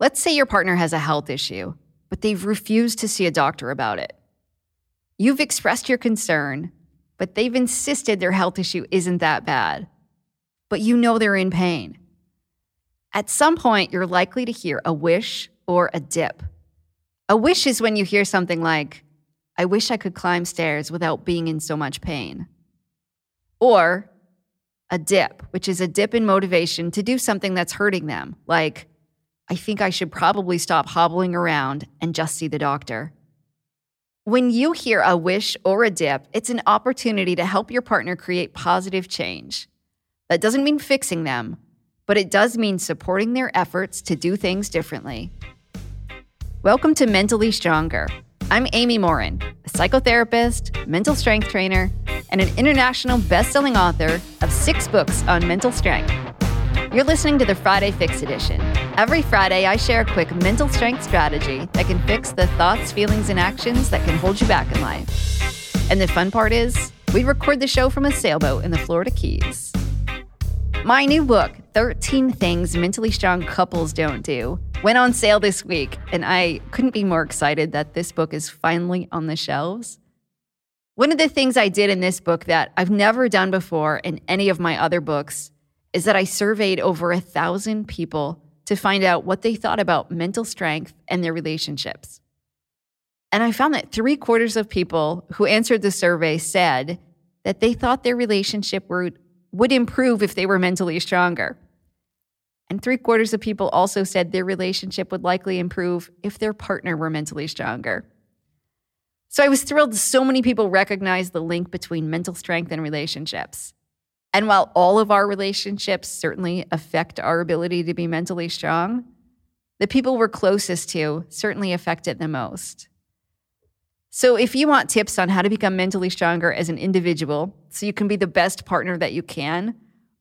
let's say your partner has a health issue, but they've refused to see a doctor about it. You've expressed your concern, but they've insisted their health issue isn't that bad. But you know they're in pain. At some point, you're likely to hear a wish or a dip. A wish is when you hear something like, I wish I could climb stairs without being in so much pain. Or a dip, which is a dip in motivation to do something that's hurting them, like, I think I should probably stop hobbling around and just see the doctor. When you hear a wish or a dip, it's an opportunity to help your partner create positive change. That doesn't mean fixing them, but it does mean supporting their efforts to do things differently. Welcome to Mentally Stronger. I'm Amy Morin, a psychotherapist, mental strength trainer, and an international best-selling author of six books on mental strength. You're listening to the Friday Fix Edition. Every Friday, I share a quick mental strength strategy that can fix the thoughts, feelings, and actions that can hold you back in life. And the fun part is, we record the show from a sailboat in the Florida Keys. My new book, 13 Things Mentally Strong Couples Don't Do, went on sale this week, and I couldn't be more excited that this book is finally on the shelves. One of the things I did in this book that I've never done before in any of my other books is that I surveyed over a thousand people to find out what they thought about mental strength and their relationships. And I found that three quarters of people who answered the survey said that they thought their relationship would, would improve if they were mentally stronger. And three quarters of people also said their relationship would likely improve if their partner were mentally stronger. So I was thrilled so many people recognized the link between mental strength and relationships. And while all of our relationships certainly affect our ability to be mentally strong, the people we're closest to certainly affect it the most. So, if you want tips on how to become mentally stronger as an individual so you can be the best partner that you can,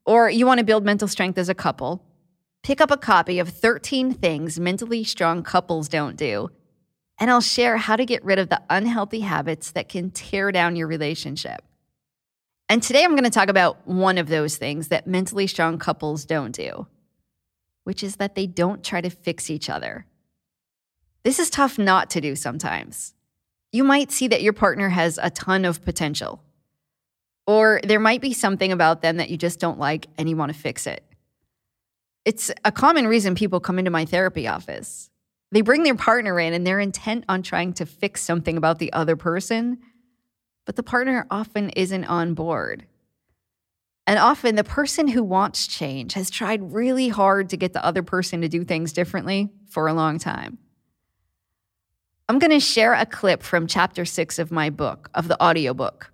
or you want to build mental strength as a couple, pick up a copy of 13 Things Mentally Strong Couples Don't Do, and I'll share how to get rid of the unhealthy habits that can tear down your relationship. And today I'm going to talk about one of those things that mentally strong couples don't do, which is that they don't try to fix each other. This is tough not to do sometimes. You might see that your partner has a ton of potential, or there might be something about them that you just don't like and you want to fix it. It's a common reason people come into my therapy office. They bring their partner in and they're intent on trying to fix something about the other person but the partner often isn't on board. And often the person who wants change has tried really hard to get the other person to do things differently for a long time. I'm going to share a clip from chapter six of my book, of the audiobook.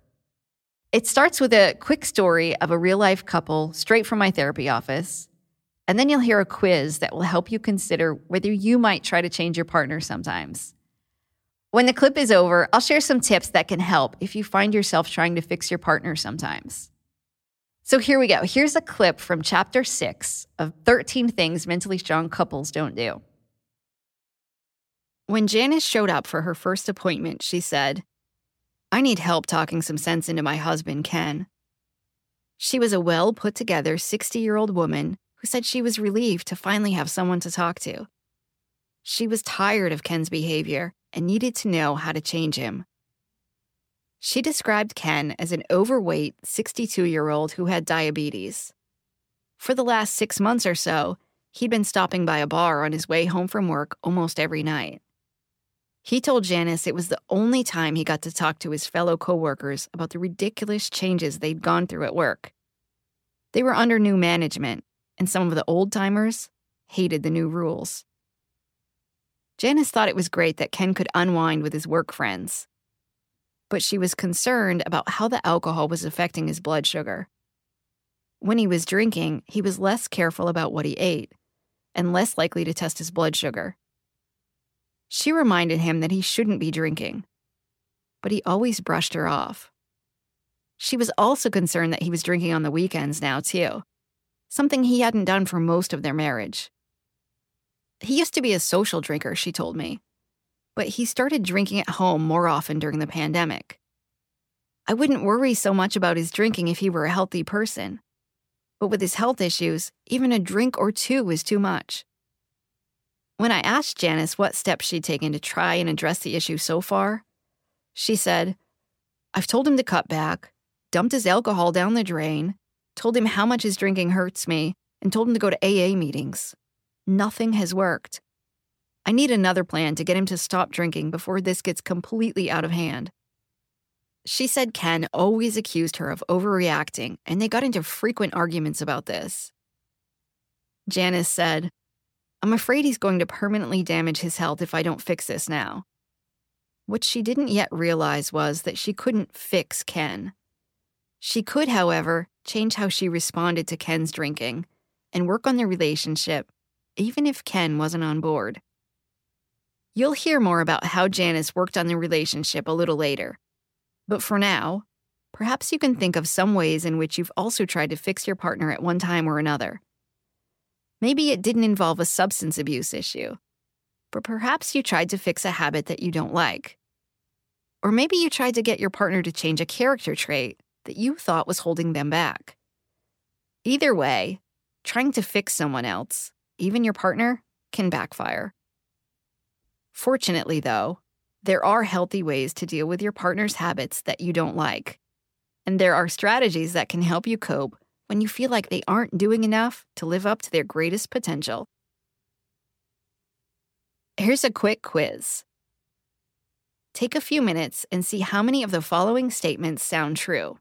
It starts with a quick story of a real life couple straight from my therapy office. And then you'll hear a quiz that will help you consider whether you might try to change your partner sometimes. When the clip is over, I'll share some tips that can help if you find yourself trying to fix your partner sometimes. So here we go. Here's a clip from chapter six of 13 Things Mentally Strong Couples Don't Do. When Janice showed up for her first appointment, she said, I need help talking some sense into my husband, Ken. She was a well put together 60 year old woman who said she was relieved to finally have someone to talk to. She was tired of Ken's behavior and needed to know how to change him. She described Ken as an overweight 62 year old who had diabetes. For the last six months or so, he'd been stopping by a bar on his way home from work almost every night. He told Janice it was the only time he got to talk to his fellow coworkers about the ridiculous changes they'd gone through at work. They were under new management, and some of the old timers hated the new rules. Janice thought it was great that Ken could unwind with his work friends. But she was concerned about how the alcohol was affecting his blood sugar. When he was drinking, he was less careful about what he ate and less likely to test his blood sugar. She reminded him that he shouldn't be drinking, but he always brushed her off. She was also concerned that he was drinking on the weekends now, too, something he hadn't done for most of their marriage. He used to be a social drinker, she told me, but he started drinking at home more often during the pandemic. I wouldn't worry so much about his drinking if he were a healthy person. But with his health issues, even a drink or two was too much. When I asked Janice what steps she'd taken to try and address the issue so far, she said, I've told him to cut back, dumped his alcohol down the drain, told him how much his drinking hurts me, and told him to go to AA meetings. Nothing has worked. I need another plan to get him to stop drinking before this gets completely out of hand. She said Ken always accused her of overreacting, and they got into frequent arguments about this. Janice said, I'm afraid he's going to permanently damage his health if I don't fix this now. What she didn't yet realize was that she couldn't fix Ken. She could, however, change how she responded to Ken's drinking and work on their relationship, even if Ken wasn't on board. You'll hear more about how Janice worked on the relationship a little later. But for now, perhaps you can think of some ways in which you've also tried to fix your partner at one time or another. Maybe it didn't involve a substance abuse issue, but perhaps you tried to fix a habit that you don't like. Or maybe you tried to get your partner to change a character trait that you thought was holding them back. Either way, trying to fix someone else, even your partner, can backfire. Fortunately, though, there are healthy ways to deal with your partner's habits that you don't like. And there are strategies that can help you cope when you feel like they aren't doing enough to live up to their greatest potential. Here's a quick quiz. Take a few minutes and see how many of the following statements sound true.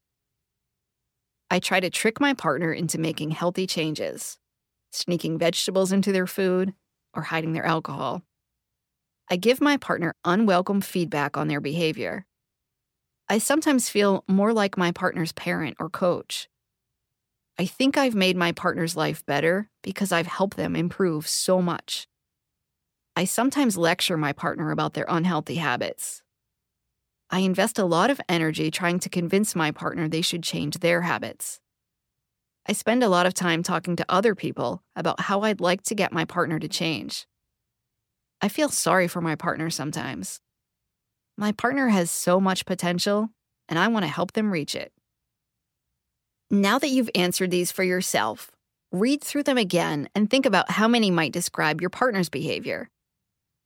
I try to trick my partner into making healthy changes, sneaking vegetables into their food, or hiding their alcohol. I give my partner unwelcome feedback on their behavior. I sometimes feel more like my partner's parent or coach. I think I've made my partner's life better because I've helped them improve so much. I sometimes lecture my partner about their unhealthy habits. I invest a lot of energy trying to convince my partner they should change their habits. I spend a lot of time talking to other people about how I'd like to get my partner to change. I feel sorry for my partner sometimes. My partner has so much potential, and I want to help them reach it. Now that you've answered these for yourself, read through them again and think about how many might describe your partner's behavior.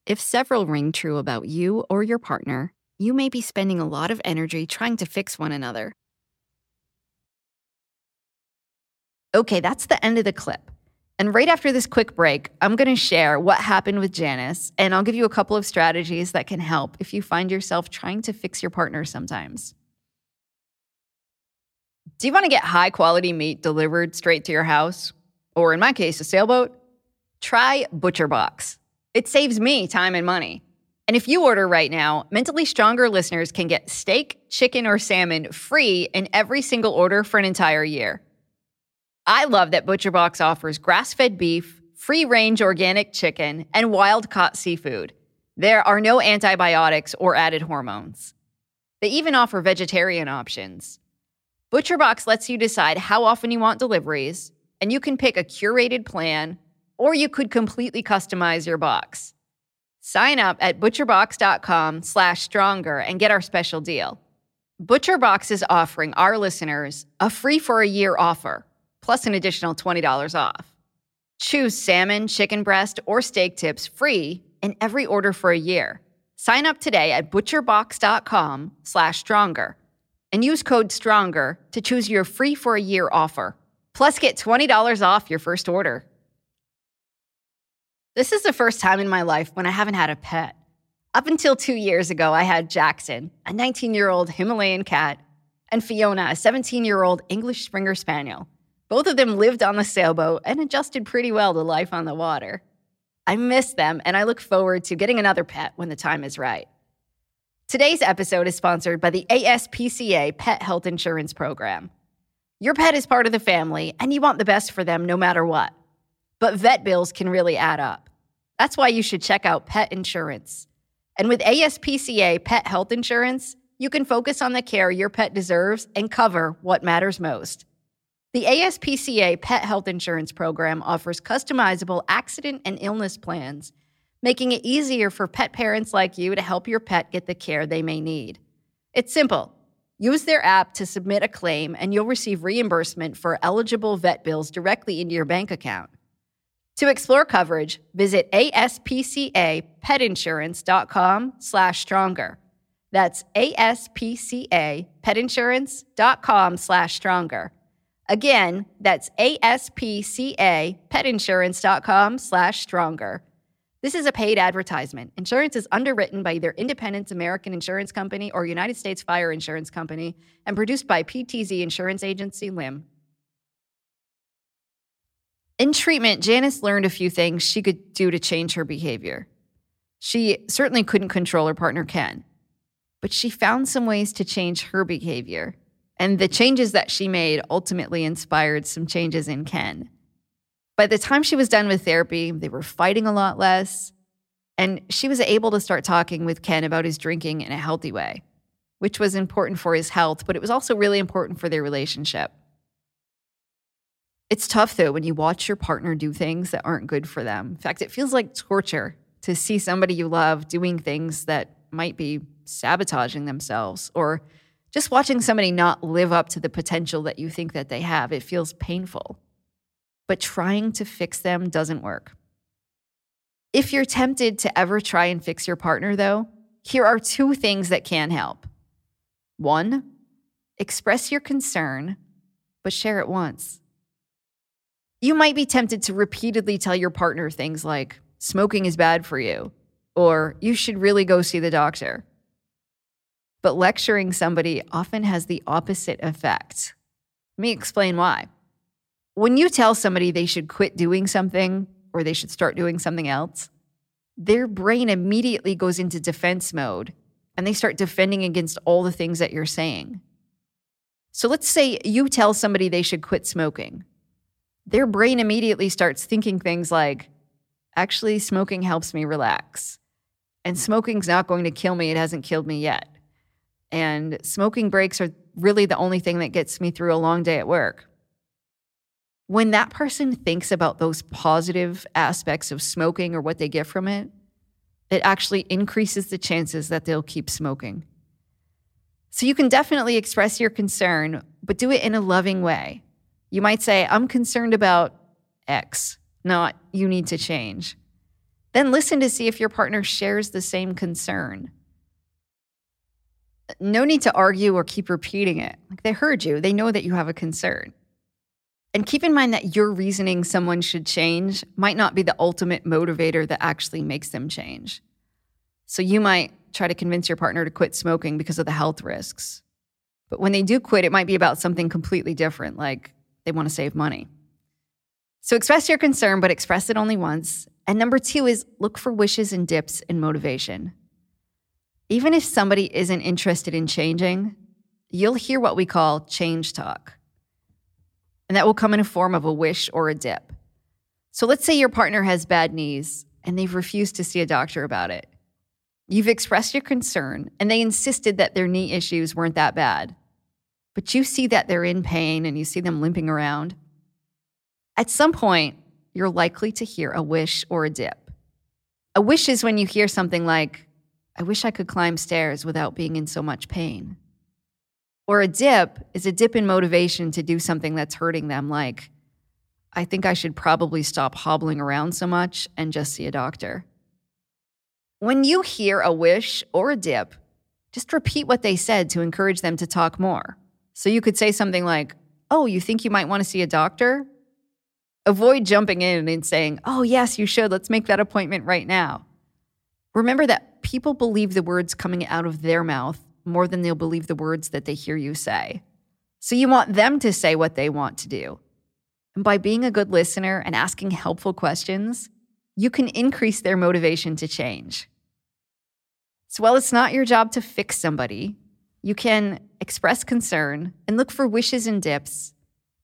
If several ring true about you or your partner, you may be spending a lot of energy trying to fix one another. Okay, that's the end of the clip. And right after this quick break, I'm going to share what happened with Janice, and I'll give you a couple of strategies that can help if you find yourself trying to fix your partner sometimes. Do you want to get high quality meat delivered straight to your house? Or in my case, a sailboat? Try ButcherBox. It saves me time and money. And if you order right now, Mentally Stronger listeners can get steak, chicken, or salmon free in every single order for an entire year. I love that ButcherBox offers grass fed beef, free range organic chicken, and wild caught seafood. There are no antibiotics or added hormones. They even offer vegetarian options. ButcherBox lets you decide how often you want deliveries, and you can pick a curated plan, or you could completely customize your box. Sign up at butcherbox.com/stronger and get our special deal. ButcherBox is offering our listeners a free for a year offer plus an additional $20 off. Choose salmon, chicken breast, or steak tips free in every order for a year. Sign up today at butcherbox.com slash stronger and use code STRONGER to choose your free for a year offer. Plus, get $20 off your first order. This is the first time in my life when I haven't had a pet. Up until two years ago, I had Jackson, a 19 year old Himalayan cat, and Fiona, a 17 year old English Springer Spaniel. Both of them lived on the sailboat and adjusted pretty well to life on the water. I miss them and I look forward to getting another pet when the time is right. Today's episode is sponsored by the ASPCA Pet Health Insurance Program. Your pet is part of the family and you want the best for them no matter what. But vet bills can really add up. That's why you should check out Pet Insurance. And with ASPCA Pet Health Insurance, you can focus on the care your pet deserves and cover what matters most. The ASPCA Pet Health Insurance Program offers customizable accident and illness plans, making it easier for pet parents like you to help your pet get the care they may need. It's simple. Use their app to submit a claim, and you'll receive reimbursement for eligible vet bills directly into your bank account. To explore coverage, visit aspcapetinsurance.com slash stronger. That's aspcapetinsurance.com slash stronger. Again, that's aspcapetinsurance.com slash stronger. This is a paid advertisement. Insurance is underwritten by either Independence American Insurance Company or United States Fire Insurance Company and produced by PTZ Insurance Agency LIM. In treatment, Janice learned a few things she could do to change her behavior. She certainly couldn't control her partner, Ken, but she found some ways to change her behavior. And the changes that she made ultimately inspired some changes in Ken. By the time she was done with therapy, they were fighting a lot less. And she was able to start talking with Ken about his drinking in a healthy way, which was important for his health, but it was also really important for their relationship. It's tough though when you watch your partner do things that aren't good for them. In fact, it feels like torture to see somebody you love doing things that might be sabotaging themselves or just watching somebody not live up to the potential that you think that they have. It feels painful but trying to fix them doesn't work. If you're tempted to ever try and fix your partner, though, here are two things that can help. One, express your concern, but share it once. You might be tempted to repeatedly tell your partner things like, smoking is bad for you, or you should really go see the doctor. But lecturing somebody often has the opposite effect. Let me explain why. When you tell somebody they should quit doing something or they should start doing something else, their brain immediately goes into defense mode and they start defending against all the things that you're saying. So let's say you tell somebody they should quit smoking. Their brain immediately starts thinking things like, actually, smoking helps me relax. And smoking's not going to kill me. It hasn't killed me yet. And smoking breaks are really the only thing that gets me through a long day at work when that person thinks about those positive aspects of smoking or what they get from it, it actually increases the chances that they'll keep smoking. So you can definitely express your concern, but do it in a loving way. You might say, I'm concerned about X, not you need to change. Then listen to see if your partner shares the same concern. No need to argue or keep repeating it. Like they heard you, they know that you have a concern. And keep in mind that your reasoning someone should change might not be the ultimate motivator that actually makes them change. So you might try to convince your partner to quit smoking because of the health risks. But when they do quit, it might be about something completely different, like they want to save money. So express your concern, but express it only once. And number two is look for wishes and dips in motivation. Even if somebody isn't interested in changing, you'll hear what we call change talk and that will come in a form of a wish or a dip. So let's say your partner has bad knees and they've refused to see a doctor about it. You've expressed your concern and they insisted that their knee issues weren't that bad. But you see that they're in pain and you see them limping around. At some point, you're likely to hear a wish or a dip. A wish is when you hear something like, I wish I could climb stairs without being in so much pain. Or a dip is a dip in motivation to do something that's hurting them, like, I think I should probably stop hobbling around so much and just see a doctor. When you hear a wish or a dip, just repeat what they said to encourage them to talk more. So you could say something like, Oh, you think you might want to see a doctor? Avoid jumping in and saying, Oh, yes, you should. Let's make that appointment right now. Remember people believe the words coming out of their mouth more than they'll believe the words that they hear you say. So you want them to say what they want to do. And by being a good listener and asking helpful questions, you can increase their motivation to change. So while it's not your job to fix somebody, you can express concern and look for wishes and dips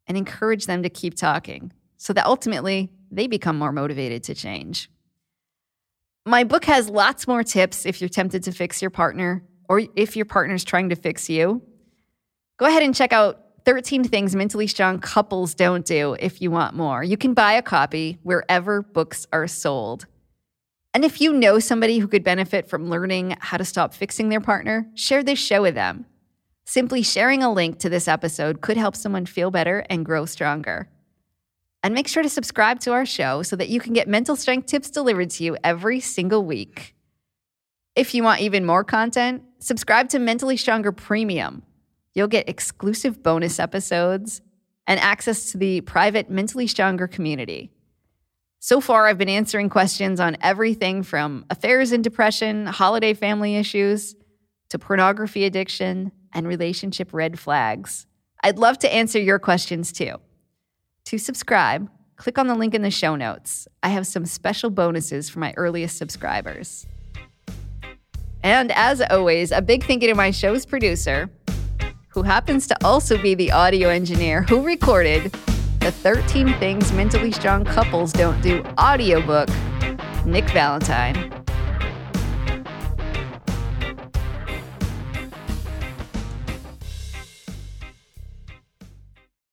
and encourage them to keep talking so that ultimately they become more motivated to change. My book has lots more tips if you're tempted to fix your partner or if your partner's trying to fix you. Go ahead and check out 13 Things Mentally Strong Couples Don't Do if you want more. You can buy a copy wherever books are sold. And if you know somebody who could benefit from learning how to stop fixing their partner, share this show with them. Simply sharing a link to this episode could help someone feel better and grow stronger. And make sure to subscribe to our show so that you can get mental strength tips delivered to you every single week. If you want even more content, subscribe to Mentally Stronger Premium. You'll get exclusive bonus episodes and access to the private Mentally Stronger community. So far, I've been answering questions on everything from affairs and depression, holiday family issues, to pornography addiction and relationship red flags. I'd love to answer your questions too. To subscribe, click on the link in the show notes. I have some special bonuses for my earliest subscribers. And as always, a big thank you to my show's producer, who happens to also be the audio engineer who recorded the 13 Things Mentally Strong Couples Don't Do audiobook, Nick Valentine.